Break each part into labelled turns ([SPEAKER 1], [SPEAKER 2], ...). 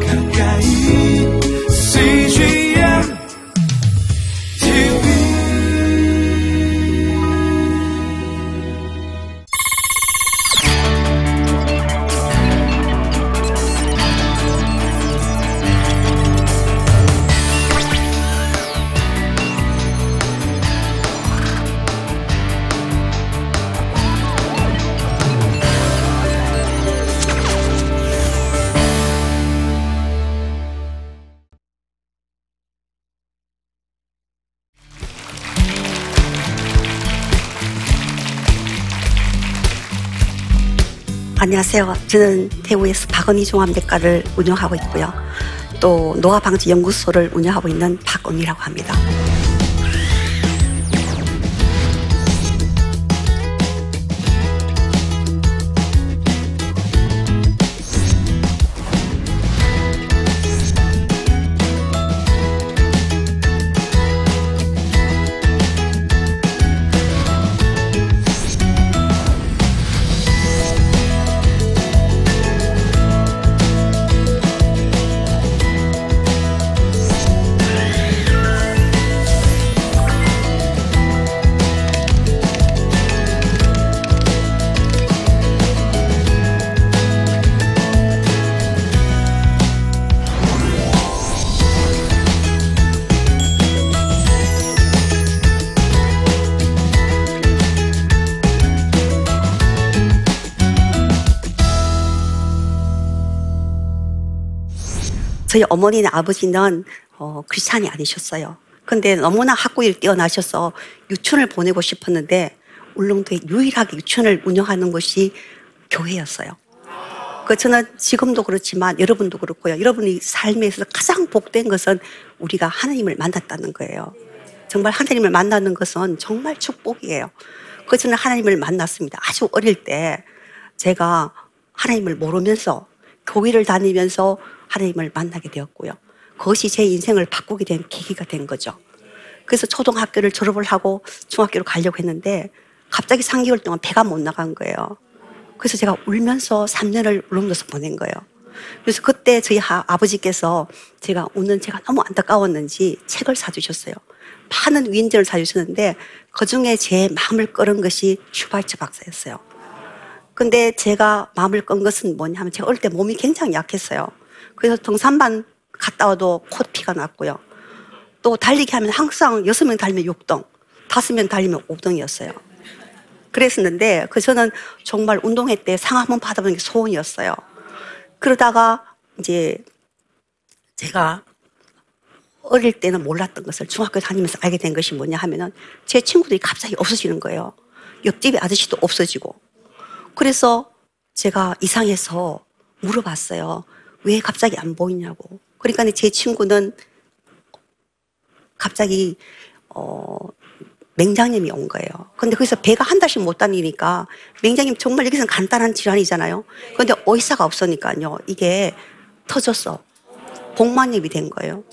[SPEAKER 1] 가까
[SPEAKER 2] 안녕하세요. 저는 대구에서 박언니 종합내과를 운영하고 있고요. 또 노화방지 연구소를 운영하고 있는 박언니라고 합니다. 저희 어머니나 아버지는 어, 크리스찬이 아니셨어요. 근데 너무나 학구일 뛰어나셔서 유치원을 보내고 싶었는데 울릉도에 유일하게 유치원을 운영하는 곳이 교회였어요. 그 저는 지금도 그렇지만 여러분도 그렇고요. 여러분이 삶에서 가장 복된 것은 우리가 하나님을 만났다는 거예요. 정말 하나님을 만나는 것은 정말 축복이에요. 그래서 저는 하나님을 만났습니다. 아주 어릴 때 제가 하나님을 모르면서 교회를 다니면서 하나님을 만나게 되었고요. 그것이 제 인생을 바꾸게 된 계기가 된 거죠. 그래서 초등학교를 졸업을 하고 중학교로 가려고 했는데 갑자기 3개월 동안 배가 못 나간 거예요. 그래서 제가 울면서 3년을 울릉도서 보낸 거예요. 그래서 그때 저희 하, 아버지께서 제가 우는 제가 너무 안타까웠는지 책을 사주셨어요. 많은 위인전을 사주셨는데 그 중에 제 마음을 끌은 것이 슈바이처 박사였어요. 근데 제가 마음을 끈 것은 뭐냐면 제가 어릴 때 몸이 굉장히 약했어요. 그래서 등산반 갔다 와도 코피가 났고요. 또 달리기 하면 항상 여섯 명 달리면 6등, 다섯 명 달리면 5등이었어요. 그랬었는데 그 저는 정말 운동회 때 상 한 번 받아보는 게 소원이었어요. 그러다가 이제 제가 어릴 때는 몰랐던 것을 중학교 다니면서 알게 된 것이 뭐냐 하면은 제 친구들이 갑자기 없어지는 거예요. 옆집에 아저씨도 없어지고. 그래서 제가 이상해서 물어봤어요. 왜 갑자기 안 보이냐고. 그러니까 제 친구는 갑자기 어 맹장염이 온 거예요. 근데 거기서 배가 한 달씩 못 다니니까 맹장염 정말 여기서는 간단한 질환이잖아요. 근데 의사가 없으니까요. 이게 터졌어. 복만염이 된 거예요.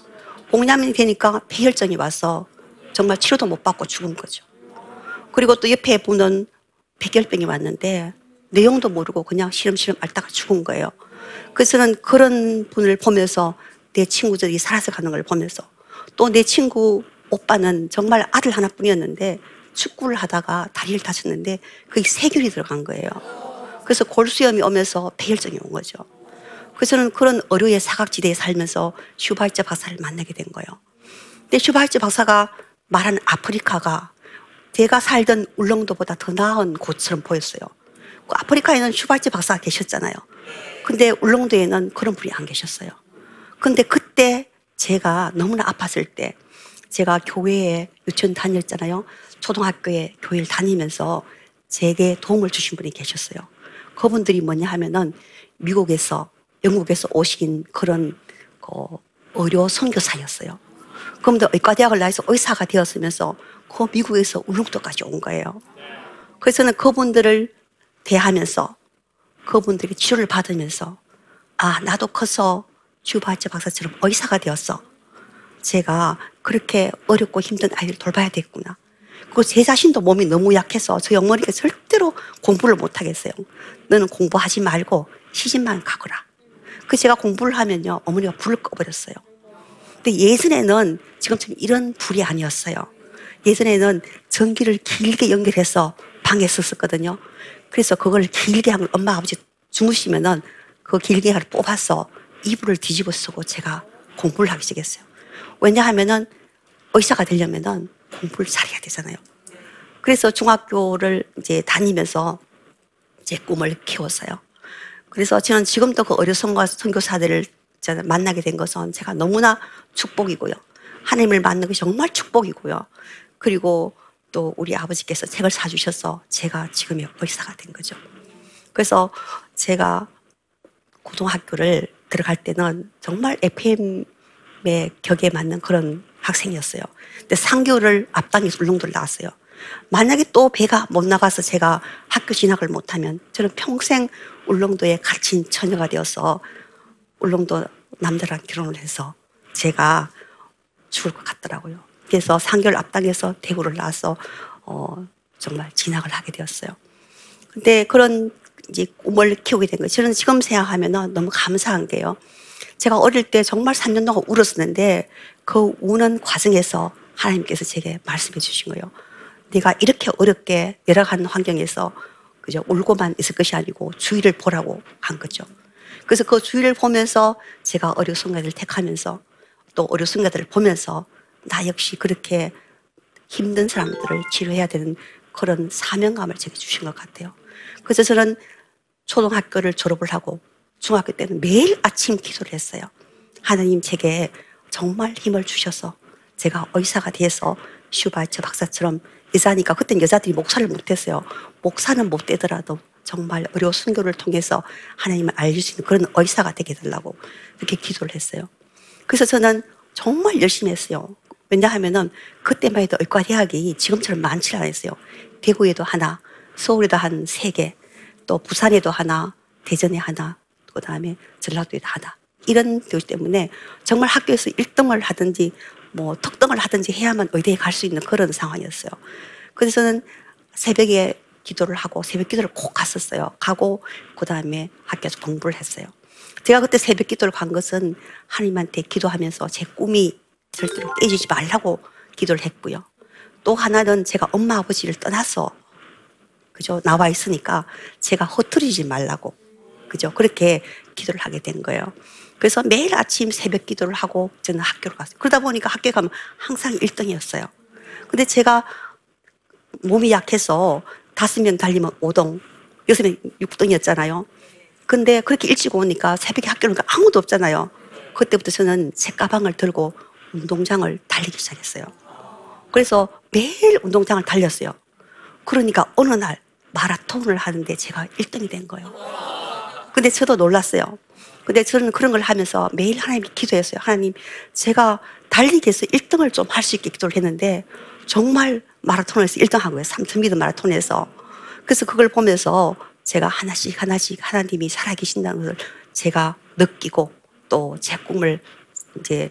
[SPEAKER 2] 복만염이 되니까 폐혈증이 와서 정말 치료도 못 받고 죽은 거죠. 그리고 또 옆에 분은 백혈병이 왔는데 내용도 모르고 그냥 시름시름 앓다가 죽은 거예요. 그래서 저는 그런 분을 보면서 내 친구들이 살아서 가는 걸 보면서 또 내 친구 오빠는 정말 아들 하나뿐이었는데 축구를 하다가 다리를 다쳤는데 그게 세균이 들어간 거예요. 그래서 골수염이 오면서 패혈증이 온 거죠. 그래서 저는 그런 의료의 사각지대에 살면서 슈바이처 박사를 만나게 된 거예요. 근데 슈바이처 박사가 말하는 아프리카가 제가 살던 울릉도보다 더 나은 곳처럼 보였어요. 그 아프리카에는 슈바이처 박사가 계셨잖아요. 근데 울릉도에는 그런 분이 안 계셨어요. 근데 그때 제가 너무나 아팠을 때 제가 교회에 유치원 다녔잖아요. 초등학교에 교회를 다니면서 제게 도움을 주신 분이 계셨어요. 그분들이 뭐냐 하면은 미국에서 영국에서 오신 그런 그 의료 선교사였어요. 그런데 의과대학을 나와서 의사가 되었으면서 그 미국에서 울릉도까지 온 거예요. 그래서 저는 그분들을 대하면서 그분들에게 치료를 받으면서 아 나도 커서 주바이처 박사처럼 의사가 되었어. 제가 그렇게 어렵고 힘든 아이를 돌봐야 되겠구나. 그리고 제 자신도 몸이 너무 약해서 저 영머리가 절대로 공부를 못 하겠어요. 너는 공부하지 말고 시집만 가거라. 그 제가 공부를 하면요. 어머니가 불을 꺼버렸어요. 근데 예전에는 지금처럼 이런 불이 아니었어요. 예전에는 전기를 길게 연결해서 방에 썼었거든요. 그래서 그걸 길게 하면 엄마 아버지 주무시면은 그 길게 하를 뽑아서 이불을 뒤집어 쓰고 제가 공부를 하기 시작했어요. 왜냐하면은 의사가 되려면은 공부를 잘해야 되잖아요. 그래서 중학교를 이제 다니면서 제 꿈을 키웠어요. 그래서 저는 지금도 그 어려 선교사들을 만나게 된 것은 제가 너무나 축복이고요. 하나님을 만나는 것이 정말 축복이고요. 그리고 또 우리 아버지께서 책을 사주셔서 제가 지금의 의사가 된 거죠. 그래서 제가 고등학교를 들어갈 때는 정말 FM의 격에 맞는 그런 학생이었어요. 근데 3개월을 앞당겨서 울릉도를 나왔어요. 만약에 또 배가 못 나가서 제가 학교 진학을 못하면 저는 평생 울릉도에 갇힌 처녀가 되어서 울릉도 남자랑 결혼을 해서 제가 죽을 것 같더라고요. 그래서 3개월 앞당겨서 대구를 나와서 어, 정말 진학을 하게 되었어요. 근데 그런 이제 꿈을 키우게 된 거예요. 저는 지금 생각하면 너무 감사한 게요. 제가 어릴 때 정말 3년 동안 울었었는데 그 우는 과정에서 하나님께서 제게 말씀해 주신 거예요. 네가 이렇게 어렵게 열악한 환경에서 그죠 울고만 있을 것이 아니고 주위를 보라고 한 거죠. 그래서 그 주위를 보면서 제가 어려 순간을 택하면서 또 어려 순간들을 보면서 나 역시 그렇게 힘든 사람들을 치료해야 되는 그런 사명감을 제게 주신 것 같아요. 그래서 저는 초등학교를 졸업을 하고 중학교 때는 매일 아침 기도를 했어요. 하나님 제게 정말 힘을 주셔서 제가 의사가 돼서 슈바이처 박사처럼 의사니까 그땐 여자들이 목사를 못했어요. 목사는 못 되더라도 정말 어려운 순교를 통해서 하나님을 있는 그런 의사가 되게 되려고 그렇게 기도를 했어요. 그래서 저는 정말 열심히 했어요. 왜냐하면은 그때만 해도 의과 대학이 지금처럼 많지 않았어요. 대구에도 하나, 서울에도 한 세 개, 또 부산에도 하나, 대전에 하나, 그 다음에 전라도에도 하나. 이런 교육 때문에 정말 학교에서 1등을 하든지 뭐 특등을 하든지 해야만 의대에 갈 수 있는 그런 상황이었어요. 그래서 저는 새벽에 기도를 하고 새벽 기도를 꼭 갔었어요. 가고 그 다음에 학교에서 공부를 했어요. 제가 그때 새벽 기도를 간 것은 하나님한테 기도하면서 제 꿈이 절대로 깨지지 말라고 기도를 했고요. 또 하나는 제가 엄마 아버지를 떠나서 그죠 나와 있으니까 제가 허투리지 말라고 그죠 그렇게 기도를 하게 된 거예요. 그래서 매일 아침 새벽 기도를 하고 저는 학교를 갔어요. 그러다 보니까 학교 가면 항상 1등이었어요. 근데 제가 몸이 약해서 다섯 명 달리면 5등, 여섯 명 6등이었잖아요. 근데 그렇게 일찍 오니까 새벽에 학교를 가니까 아무도 없잖아요. 그때부터 저는 제 가방을 들고 운동장을 달리기 시작했어요. 그래서 매일 운동장을 달렸어요. 그러니까 어느 날 마라톤을 하는데 제가 1등이 된 거예요. 근데 저도 놀랐어요. 근데 저는 그런 걸 하면서 매일 하나님께 기도했어요. 하나님, 제가 달리기에서 1등을 좀 할 수 있게 기도를 했는데 정말 마라톤에서 1등 한 거예요. 3,000m 마라톤에서. 그래서 그걸 보면서 제가 하나씩 하나씩 하나님이 살아계신다는 것을 제가 느끼고 또 제 꿈을 이제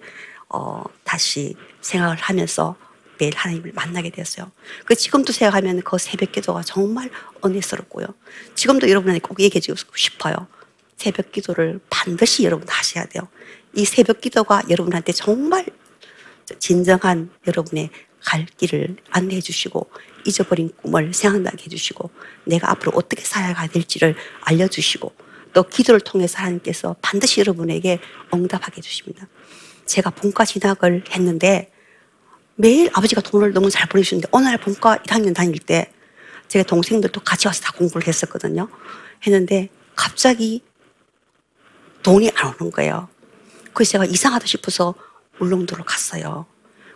[SPEAKER 2] 어, 다시 생각을 하면서 매일 하나님을 만나게 되었어요. 그 지금도 생각하면 그 새벽 기도가 정말 은혜스럽고요. 지금도 여러분한테 꼭 얘기해 주고 싶어요. 새벽 기도를 반드시 여러분 하셔야 돼요. 이 새벽 기도가 여러분한테 정말 진정한 여러분의 갈 길을 안내해 주시고 잊어버린 꿈을 생각나게 해 주시고 내가 앞으로 어떻게 살아가야 될지를 알려 주시고 또 기도를 통해서 하나님께서 반드시 여러분에게 응답하게 해 주십니다. 제가 본과 진학을 했는데 매일 아버지가 돈을 너무 잘 보내주시는데 어느 날 본과 1학년 다닐 때 제가 동생들도 같이 와서 다 공부를 했었거든요. 했는데 갑자기 돈이 안 오는 거예요. 그래서 제가 이상하다 싶어서 울릉도로 갔어요.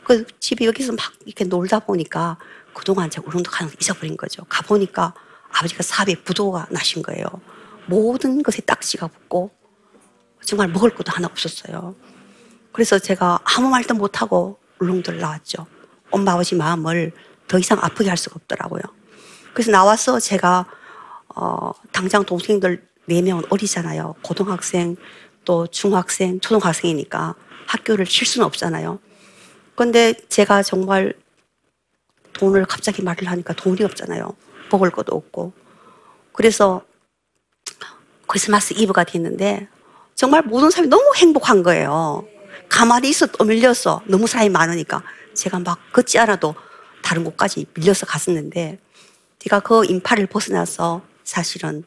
[SPEAKER 2] 그 집에 여기서 막 이렇게 놀다 보니까 그동안 제가 울릉도 가는 걸 잊어버린 거죠. 가보니까 아버지가 사업에 부도가 나신 거예요. 모든 것에 딱지가 붙고 정말 먹을 것도 하나 없었어요. 그래서 제가 아무 말도 못하고 울릉도를 나왔죠. 엄마 아버지 마음을 더 이상 아프게 할 수가 없더라고요. 그래서 나와서 제가 어, 당장 동생들 네 명은 어리잖아요. 고등학생 또 중학생, 초등학생이니까 학교를 칠 수는 없잖아요. 근데 제가 정말 돈을 갑자기 말을 하니까 돈이 없잖아요. 먹을 것도 없고. 그래서 크리스마스 이브가 됐는데 정말 모든 사람이 너무 행복한 거예요. 가만히 있어 또 밀렸어. 너무 사람이 많으니까. 제가 막 걷지 않아도 다른 곳까지 밀려서 갔었는데, 제가 그 인파를 벗어나서 사실은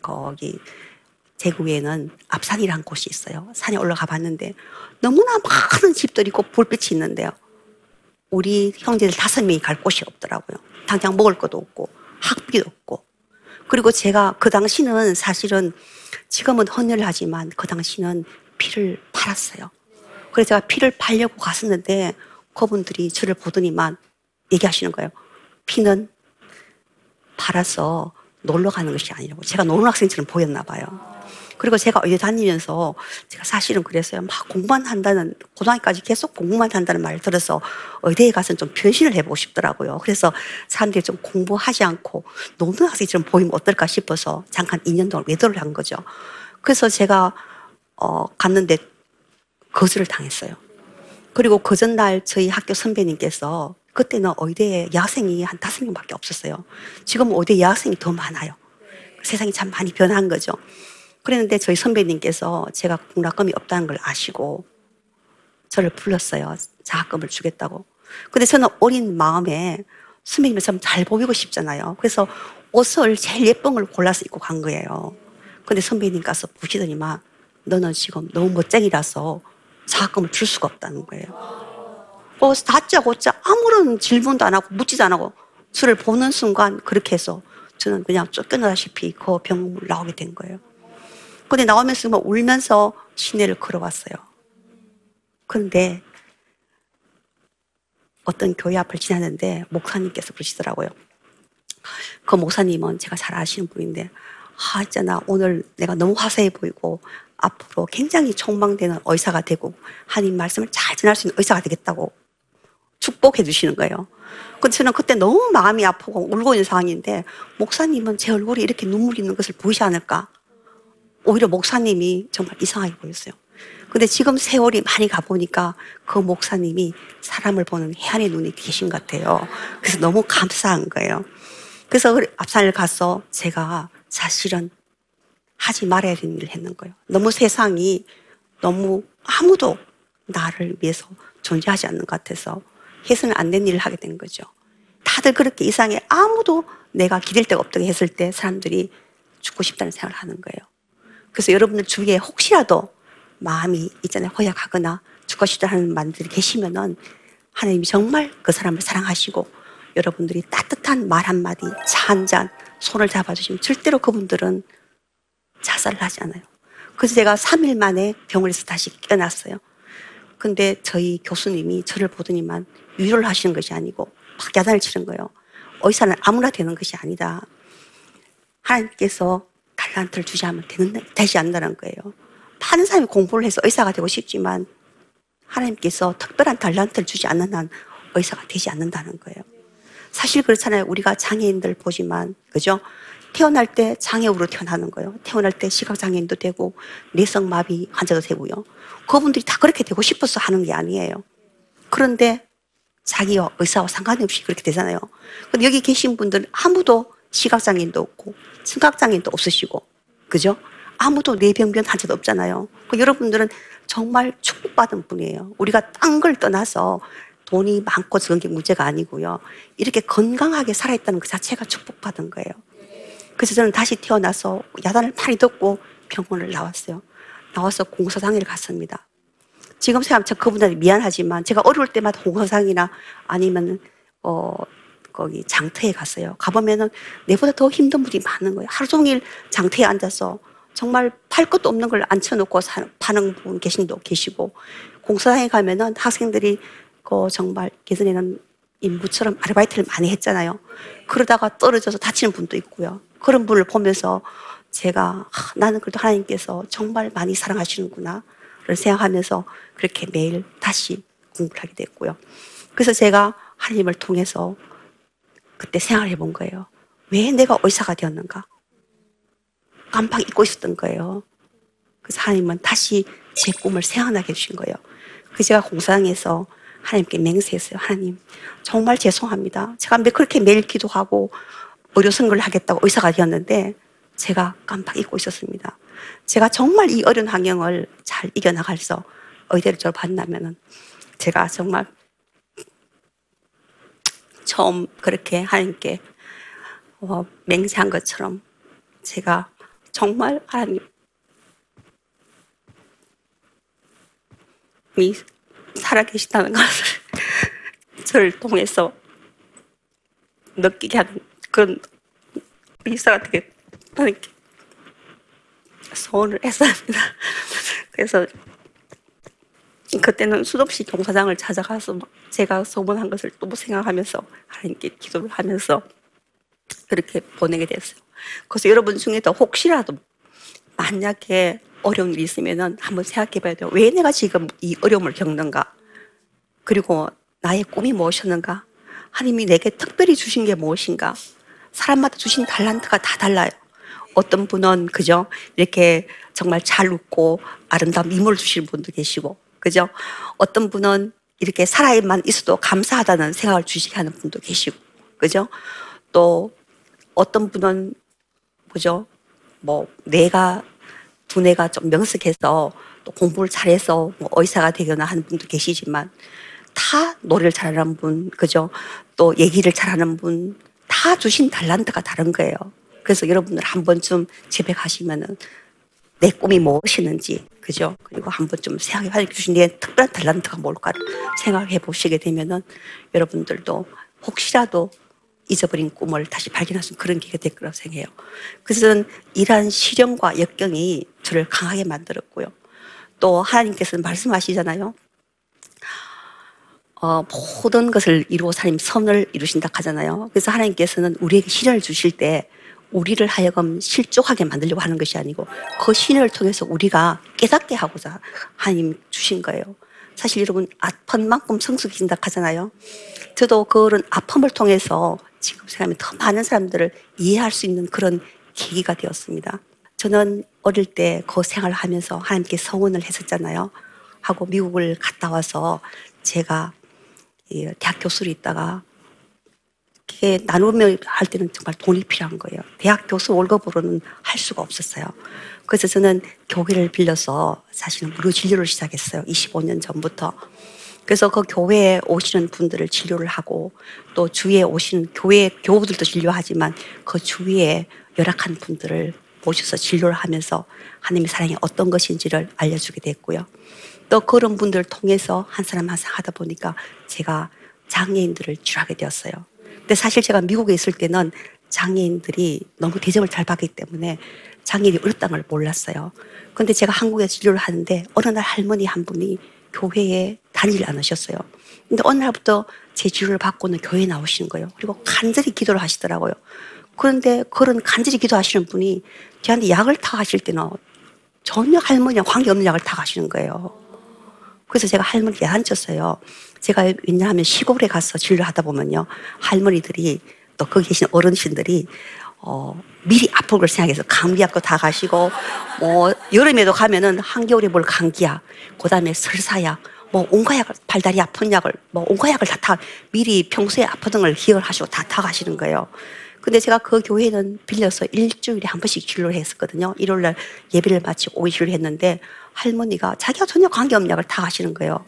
[SPEAKER 2] 거기 대구에는 앞산이라는 곳이 있어요. 산에 올라가 봤는데 너무나 많은 집들이 있고 불빛이 있는데요. 우리 형제들 다섯 명이 갈 곳이 없더라고요. 당장 먹을 것도 없고 학비도 없고. 그리고 제가 그 당시는 사실은 지금은 헌혈을 하지만 그 당시는 피를 팔았어요. 그래서 제가 피를 팔려고 갔었는데 그분들이 저를 보더니만 얘기하시는 거예요. 피는 팔아서 놀러 가는 것이 아니라고. 제가 노는 학생처럼 보였나 봐요. 그리고 제가 어디 다니면서 제가 사실은 그랬어요. 막 공부만 한다는, 고등학교까지 계속 공부만 한다는 말을 들어서 의대에 가서 좀 변신을 해보고 싶더라고요. 그래서 사람들이 좀 공부하지 않고 노는 학생처럼 보이면 어떨까 싶어서 잠깐 2년 동안 외도를 한 거죠. 그래서 제가, 어, 갔는데 거절을 당했어요. 그리고 그 전날 저희 학교 선배님께서 그때는 의대에 여학생이 한 다섯 명밖에 없었어요. 지금 의대 여학생이 더 많아요. 세상이 참 많이 변한 거죠. 그랬는데 저희 선배님께서 제가 공락금이 없다는 걸 아시고 저를 불렀어요. 장학금을 주겠다고. 근데 저는 어린 마음에 선배님을 참 잘 보이고 싶잖아요. 그래서 옷을 제일 예쁜 걸 골라서 입고 간 거예요. 근데 선배님 가서 보시더니만 너는 지금 너무 멋쟁이라서 장학금을 줄 수가 없다는 거예요. 어, 다짜고짜 아무런 질문도 안 하고 묻지도 안 하고 저를 보는 순간 그렇게 해서 저는 그냥 쫓겨나다시피 그 병원을 나오게 된 거예요. 근데 나오면서 막 울면서 시내를 걸어왔어요. 그런데 어떤 교회 앞을 지났는데 목사님께서 그러시더라고요. 그 목사님은 제가 잘 아시는 분인데, 아, 있잖아. 오늘 내가 너무 화사해 보이고, 앞으로 굉장히 촉망되는 의사가 되고, 하나님 말씀을 잘 전할 수 있는 의사가 되겠다고 축복해 주시는 거예요. 근데 저는 그때 너무 마음이 아프고 울고 있는 상황인데, 목사님은 제 얼굴에 이렇게 눈물이 있는 것을 보이지 않을까? 오히려 목사님이 정말 이상하게 보였어요. 근데 지금 세월이 많이 가보니까 그 목사님이 사람을 보는 해안의 눈이 계신 것 같아요. 그래서 너무 감사한 거예요. 그래서 그 앞산을 가서 제가 사실은 하지 말아야 되는 일을 했는 거예요. 너무 세상이 너무 아무도 나를 위해서 존재하지 않는 것 같아서 해서는 안된 일을 하게 된 거죠. 다들 그렇게 이상해 아무도 내가 기댈 데가 없다고 했을 때 사람들이 죽고 싶다는 생각을 하는 거예요. 그래서 여러분들 주위에 혹시라도 마음이 있잖아요. 허약하거나 죽고 싶다 하는 분들이 계시면은 하나님이 정말 그 사람을 사랑하시고 여러분들이 따뜻한 말 한마디, 차 한 잔, 손을 잡아주시면 절대로 그분들은 자살을 하지 않아요. 그래서 제가 3일 만에 병원에서 다시 깨어났어요. 근데 저희 교수님이 저를 보더니만 위로를 하시는 것이 아니고 막 야단을 치는 거예요. 의사는 아무나 되는 것이 아니다. 하나님께서 달란트를 주지 않으면 되는, 되지 않는다는 거예요. 많은 사람이 공부를 해서 의사가 되고 싶지만 하나님께서 특별한 달란트를 주지 않는 한 의사가 되지 않는다는 거예요. 사실 그렇잖아요. 우리가 장애인들 보지만, 그죠? 태어날 때 장애우로 태어나는 거예요. 태어날 때 시각장애인도 되고, 뇌성마비 환자도 되고요. 그분들이 다 그렇게 되고 싶어서 하는 게 아니에요. 그런데 자기와 의사와 상관이 없이 그렇게 되잖아요. 근데 여기 계신 분들 아무도 시각장애인도 없고, 청각장애인도 없으시고, 그죠? 아무도 뇌병변 환자도 없잖아요. 그 여러분들은 정말 축복받은 분이에요. 우리가 딴 걸 떠나서 돈이 많고 적은 게 문제가 아니고요. 이렇게 건강하게 살아있다는 그 자체가 축복받은 거예요. 그래서 저는 다시 태어나서 야단을 많이 듣고 병원을 나왔어요. 나와서 공사장에 갔습니다. 지금 생각하면 저 그분한테 미안하지만 제가 어려울 때마다 공사장이나 아니면 어 거기 장터에 갔어요. 가보면은 내보다 더 힘든 분이 많은 거예요. 하루 종일 장터에 앉아서 정말 팔 것도 없는 걸 앉혀놓고 사, 파는 분 계신 분 계시고 공사장에 가면은 학생들이 그 정말 예전에는 인부처럼 아르바이트를 많이 했잖아요. 그러다가 떨어져서 다치는 분도 있고요. 그런 분을 보면서 제가 아, 나는 그래도 하나님께서 정말 많이 사랑하시는구나 를 생각하면서 그렇게 매일 다시 공부를 하게 됐고요. 그래서 제가 하나님을 통해서 그때 생각을 해본 거예요. 왜 내가 의사가 되었는가? 깜빡 잊고 있었던 거예요. 그래서 하나님은 다시 제 꿈을 생각나게 해주신 거예요. 그 제가 공사장에서 하나님께 맹세했어요. 하나님, 정말 죄송합니다. 제가 그렇게 매일 기도하고 의료 선거를 하겠다고 의사가 되었는데 제가 깜빡 잊고 있었습니다. 제가 정말 이 어려운 환경을 잘 이겨나가서 의대를 졸업한다면은 제가 정말 처음 그렇게 하나님께 어, 맹세한 것처럼 제가 정말 하나님이 살아계시다는 것을 저를 통해서 느끼게 하는 그런 미사가 되게 하나님께 소원을 했습니다. 그래서 그때는 수없이 경사장을 찾아가서 막 제가 소문한 것을 또 생각하면서 하나님께 기도를 하면서 그렇게 보내게 됐어요. 그래서 여러분 중에도 혹시라도 만약에 어려운 일이 있으면은 한번 생각해 봐야 돼요. 왜 내가 지금 이 어려움을 겪는가? 그리고 나의 꿈이 무엇이었는가? 하나님이 내게 특별히 주신 게 무엇인가? 사람마다 주신 달란트가 다 달라요. 어떤 분은 그죠? 이렇게 정말 잘 웃고 아름다운 미모를 주시는 분도 계시고, 그죠? 어떤 분은 이렇게 살아만 있어도 감사하다는 생각을 주시게 하는 분도 계시고, 그죠? 또 어떤 분은 뭐죠? 뭐 내가 두뇌가 좀 명석해서 또 공부를 잘해서 뭐 의사가 되거나 하는 분도 계시지만 다 노래를 잘하는 분, 그죠? 또 얘기를 잘하는 분, 다 주신 달란트가 다른 거예요. 그래서 여러분들 한 번쯤 집에 가시면은 내 꿈이 무엇이는지, 그죠? 그리고 한 번쯤 생각해 주신 내 특별한 달란트가 뭘까를 생각해 보시게 되면은 여러분들도 혹시라도 잊어버린 꿈을 다시 발견할 수 있는 그런 기회가 될 거라고 생각해요. 그래서 이러한 시련과 역경이 저를 강하게 만들었고요. 또 하나님께서는 말씀하시잖아요. 어, 모든 것을 이루어 하나님 선을 이루신다 하잖아요. 그래서 하나님께서는 우리에게 시련을 주실 때 우리를 하여금 실족하게 만들려고 하는 것이 아니고 그 시련을 통해서 우리가 깨닫게 하고자 하나님 주신 거예요. 사실 여러분 아픈 만큼 성숙해진다 하잖아요. 저도 그런 아픔을 통해서 지금 생각하면 더 많은 사람들을 이해할 수 있는 그런 계기가 되었습니다. 저는 어릴 때 그 생활을 하면서 하나님께 서원을 했었잖아요. 하고 미국을 갔다 와서 제가 이 대학 교수로 있다가 이게 나누면 할 때는 정말 돈이 필요한 거예요. 대학 교수 월급으로는 할 수가 없었어요. 그래서 저는 교회를 빌려서 사실은 무료 진료를 시작했어요. 25년 전부터. 그래서 그 교회에 오시는 분들을 진료를 하고 또 주위에 오시는 교회 교우들도 진료하지만 그 주위에 열악한 분들을 모셔서 진료를 하면서 하나님의 사랑이 어떤 것인지를 알려주게 됐고요. 또 그런 분들을 통해서 한 사람 한 사람 하다 보니까 제가 장애인들을 치료하게 되었어요. 근데 사실 제가 미국에 있을 때는 장애인들이 너무 대접을 잘 받기 때문에 장애인이 어렵다는 걸 몰랐어요. 근데 제가 한국에 진료를 하는데 어느 날 할머니 한 분이 교회에 다니질 않으셨어요. 근데 어느 날부터 제 치료를 받고는 교회에 나오시는 거예요. 그리고 간절히 기도를 하시더라고요. 그런데 그런 간절히 기도하시는 분이 저한테 약을 타가실 때는 전혀 할머니랑 관계없는 약을 타가시는 거예요. 그래서 제가 할머니께 앉혔어요. 제가 왜냐하면 시골에 가서 진료하다 보면요. 할머니들이 또 거기 계신 어르신들이 어, 미리 아플 걸 생각해서 감기약도 다 가시고 뭐 여름에도 가면은 한겨울에 뭘 감기약, 그다음에 설사약, 뭐 온갖 약을 발다리 아픈 약을 뭐 온갖 약을 다타 미리 평소에 아프던 걸 기억을 하시고 다 타 가시는 거예요. 근데 제가 그 교회는 빌려서 일주일에 한 번씩 진료를 했었거든요. 일요일 날 예배를 마치고 오이를 했는데 할머니가 자기가 전혀 관계없는 약을 다 가시는 거예요.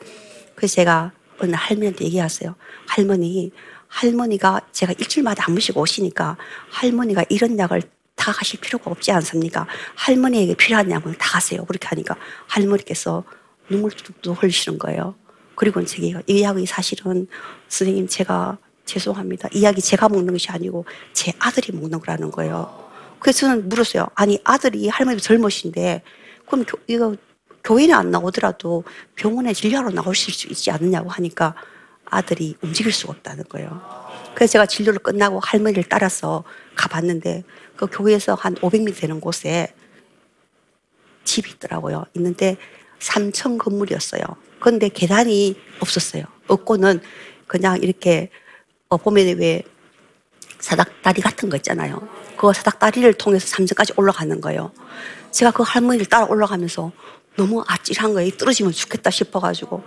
[SPEAKER 2] 그래서 제가 어느 날 할머니한테 얘기했어요. 할머니, 할머니가 제가 일주일마다 한 번씩 오시니까 할머니가 이런 약을 다 가실 필요가 없지 않습니까? 할머니에게 필요한 약을 다 가세요. 그렇게 하니까 할머니께서 눈물 뚝뚝 흘리시는 거예요. 그리고 제가 이 약이 사실은 선생님 제가 죄송합니다. 이 약이 제가 먹는 것이 아니고 제 아들이 먹는 거라는 거예요. 그래서 저는 물었어요. 아니 아들이 할머니도 젊으신데 그럼 교, 이거 교회는 안 나오더라도 병원에 진료하러 나오실 수 있지 않느냐고 하니까 아들이 움직일 수가 없다는 거예요. 그래서 제가 진료를 끝나고 할머니를 따라서 가봤는데 그 교회에서 한 500m 되는 곳에 집이 있더라고요. 있는데 3층 건물이었어요. 그런데 계단이 없었어요. 없고는 그냥 이렇게 어, 보면 왜 사닥다리 같은 거 있잖아요. 그 사닥다리를 통해서 3층까지 올라가는 거예요. 제가 그 할머니를 따라 올라가면서 너무 아찔한 거예요. 떨어지면 죽겠다 싶어가지고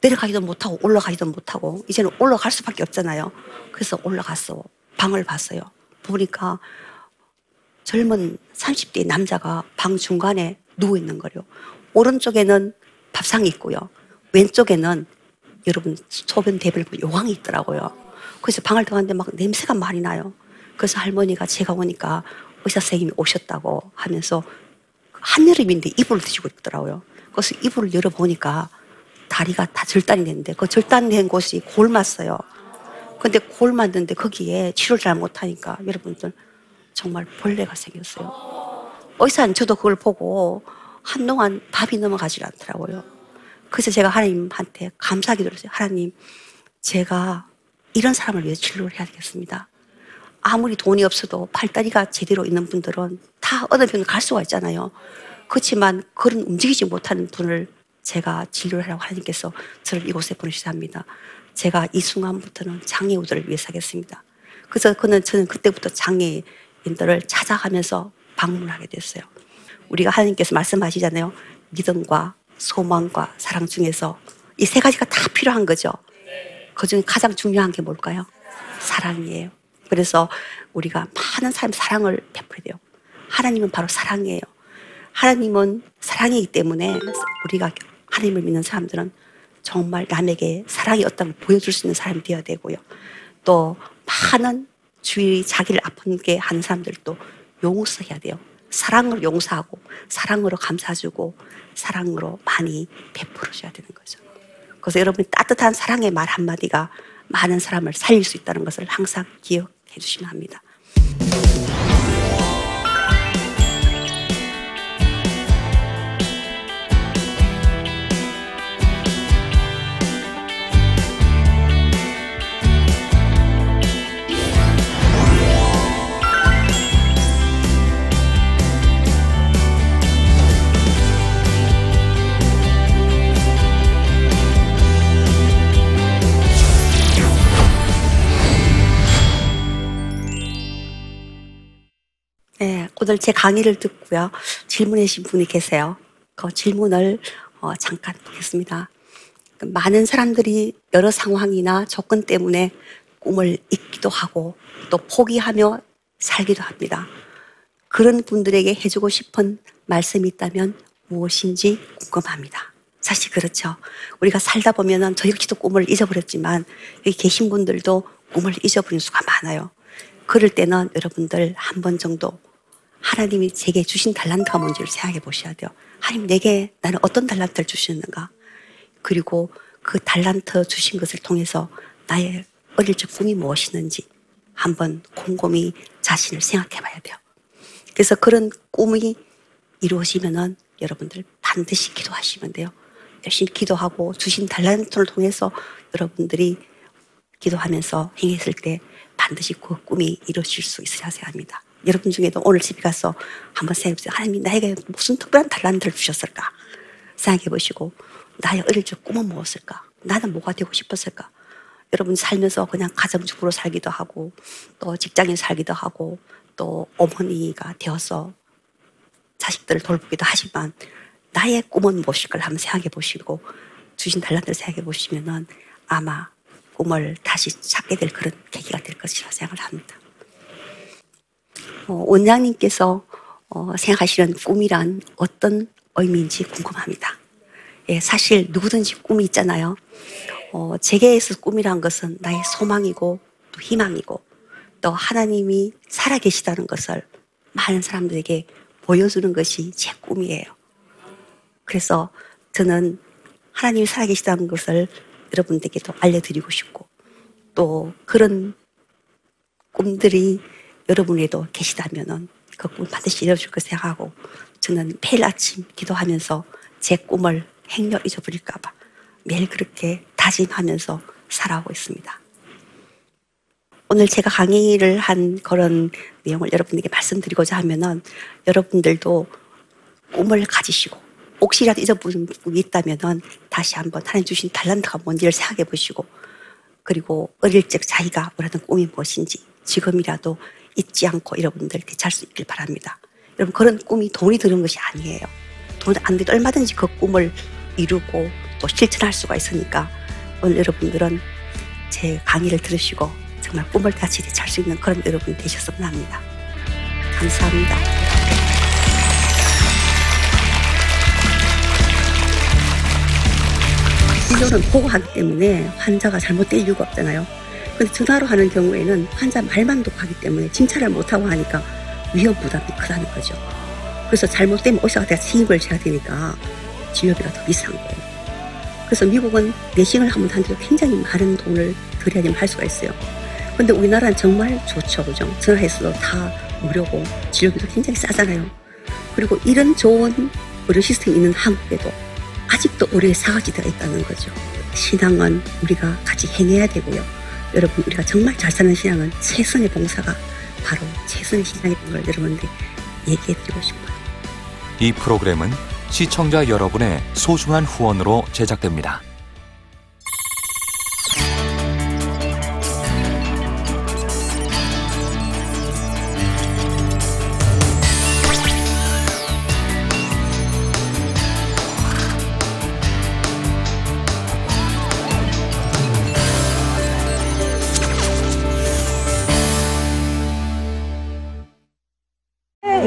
[SPEAKER 2] 내려가기도 못하고 올라가기도 못하고 이제는 올라갈 수밖에 없잖아요. 그래서 올라갔어. 방을 봤어요. 보니까 젊은 30대 남자가 방 중간에 누워 있는 거예요. 오른쪽에는 밥상이 있고요. 왼쪽에는 여러분 소변 대변 요강이 있더라고요. 그래서 방을 들어갔는데 막 냄새가 많이 나요. 그래서 할머니가 제가 오니까 의사 선생님이 오셨다고 하면서 한여름인데 이불을 드시고 있더라고요. 그래서 이불을 열어보니까 다리가 다 절단이 됐는데 그 절단된 곳이 골맞어요. 근데 골 맞는데 거기에 치료를 잘 못하니까 여러분들 정말 벌레가 생겼어요. 의사는 저도 그걸 보고 한동안 밥이 넘어가질 않더라고요. 그래서 제가 하나님한테 감사하게 들었어요. 하나님, 제가 이런 사람을 위해 진료를 해야 되겠습니다. 아무리 돈이 없어도 팔다리가 제대로 있는 분들은 다 어느 병원 갈 수가 있잖아요. 그렇지만 그런 움직이지 못하는 분을 제가 진료를 하라고 하나님께서 저를 이곳에 보내주셔야 합니다. 제가 이 순간부터는 장애우들을 위해 서겠습니다. 그래서 그는 저는 그때부터 장애인들을 찾아가면서 방문하게 됐어요. 우리가 하나님께서 말씀하시잖아요. 믿음과 소망과 사랑 중에서 이 세 가지가 다 필요한 거죠. 그 중에 가장 중요한 게 뭘까요? 사랑이에요. 그래서 우리가 많은 사람 사랑을 베풀어야 돼요. 하나님은 바로 사랑이에요. 하나님은 사랑이기 때문에 우리가 하나님을 믿는 사람들은 정말 남에게 사랑이 어떤 걸 보여줄 수 있는 사람이 되어야 되고요. 또 많은 주위 자기를 아프게 하는 사람들도 용서해야 돼요. 사랑으로 용서하고 사랑으로 감사주고 사랑으로 많이 베풀어줘야 되는 거죠. 그래서 여러분이 따뜻한 사랑의 말 한마디가 많은 사람을 살릴 수 있다는 것을 항상 기억해 주시면 합니다. 오늘 제 강의를 듣고요. 질문해 주신 분이 계세요. 그 질문을 어, 잠깐 보겠습니다. 많은 사람들이 여러 상황이나 조건 때문에 꿈을 잊기도 하고 또 포기하며 살기도 합니다. 그런 분들에게 해주고 싶은 말씀이 있다면 무엇인지 궁금합니다. 사실 그렇죠. 우리가 살다 보면은 저 역시도 꿈을 잊어버렸지만 여기 계신 분들도 꿈을 잊어버린 수가 많아요. 그럴 때는 여러분들 한 번 정도 하나님이 제게 주신 달란트가 뭔지를 생각해 보셔야 돼요. 하나님 내게 나는 어떤 달란트를 주셨는가? 그리고 그 달란트 주신 것을 통해서 나의 어릴 적 꿈이 무엇이는지 한번 곰곰이 자신을 생각해 봐야 돼요. 그래서 그런 꿈이 이루어지면은 여러분들 반드시 기도하시면 돼요. 열심히 기도하고 주신 달란트를 통해서 여러분들이 기도하면서 행했을 때 반드시 그 꿈이 이루어질 수 있으셔야 합니다. 여러분 중에도 오늘 집에 가서 한번 생각해 보세요. 하나님이 나에게 무슨 특별한 달란트를 주셨을까? 생각해 보시고 나의 어릴 적 꿈은 무엇일까? 나는 뭐가 되고 싶었을까? 여러분 살면서 그냥 가정주부로 살기도 하고 또 직장인 살기도 하고 또 어머니가 되어서 자식들을 돌보기도 하지만 나의 꿈은 무엇일까를 한번 생각해 보시고 주신 달란트를 생각해 보시면은 아마 꿈을 다시 찾게 될 그런 계기가 될 것이라 생각을 합니다. 어, 원장님께서 어, 생각하시는 꿈이란 어떤 의미인지 궁금합니다. 예, 사실 누구든지 꿈이 있잖아요. 어, 제게에서 꿈이란 것은 나의 소망이고 또 희망이고 또 하나님이 살아계시다는 것을 많은 사람들에게 보여주는 것이 제 꿈이에요. 그래서 저는 하나님이 살아계시다는 것을 여러분들께도 알려드리고 싶고 또 그런 꿈들이 여러분에도 계시다면은 그 꿈 반드시 이뤄줄 거 생각하고 저는 매일 아침 기도하면서 제 꿈을 행여 잊어버릴까봐 매일 그렇게 다짐하면서 살아오고 있습니다. 오늘 제가 강의를 한 그런 내용을 여러분에게 말씀드리고자 하면은 여러분들도 꿈을 가지시고 혹시라도 잊어버린 꿈이 있다면은 다시 한번 하나님 주신 달란트가 뭔지를 생각해 보시고 그리고 어릴 적 자기가 원하는 꿈이 무엇인지 지금이라도 잊지 않고 여러분들 되찾을 수 있길 바랍니다. 여러분 그런 꿈이 돈이 드는 것이 아니에요. 돈안 들도 얼마든지 그 꿈을 이루고 또 실천할 수가 있으니까 오늘 여러분들은 제 강의를 들으시고 정말 꿈을 다시 되찾을 수 있는 그런 여러분이 되셨으면 합니다. 감사합니다. 진료는 보고하기 때문에 환자가 잘못될 이유가 없잖아요. 근데 전화로 하는 경우에는 환자 말만 독하기 때문에 진찰을 못하고 하니까 위험 부담이 크다는 거죠. 그래서 잘못되면 내가 책임을 져야 되니까 진료비가 더 비싼 거예요. 그래서 미국은 내시경을 한번 하는데도 굉장히 많은 돈을 들여야지만 할 수가 있어요. 근데 우리나라는 정말 좋죠, 그죠? 전화해서도 다 무료고 진료비도 굉장히 싸잖아요. 그리고 이런 좋은 의료 시스템이 있는 한국에도 아직도 의료에 사각지대가 있다는 거죠. 신앙은 우리가 같이 행해야 되고요. 여러분, 우리가 정말 잘 사는 신앙은 최선의 봉사가 바로 최선의 신앙이라는 걸 여러분들 얘기해 드리고 싶어요.
[SPEAKER 3] 이 프로그램은 시청자 여러분의 소중한 후원으로 제작됩니다.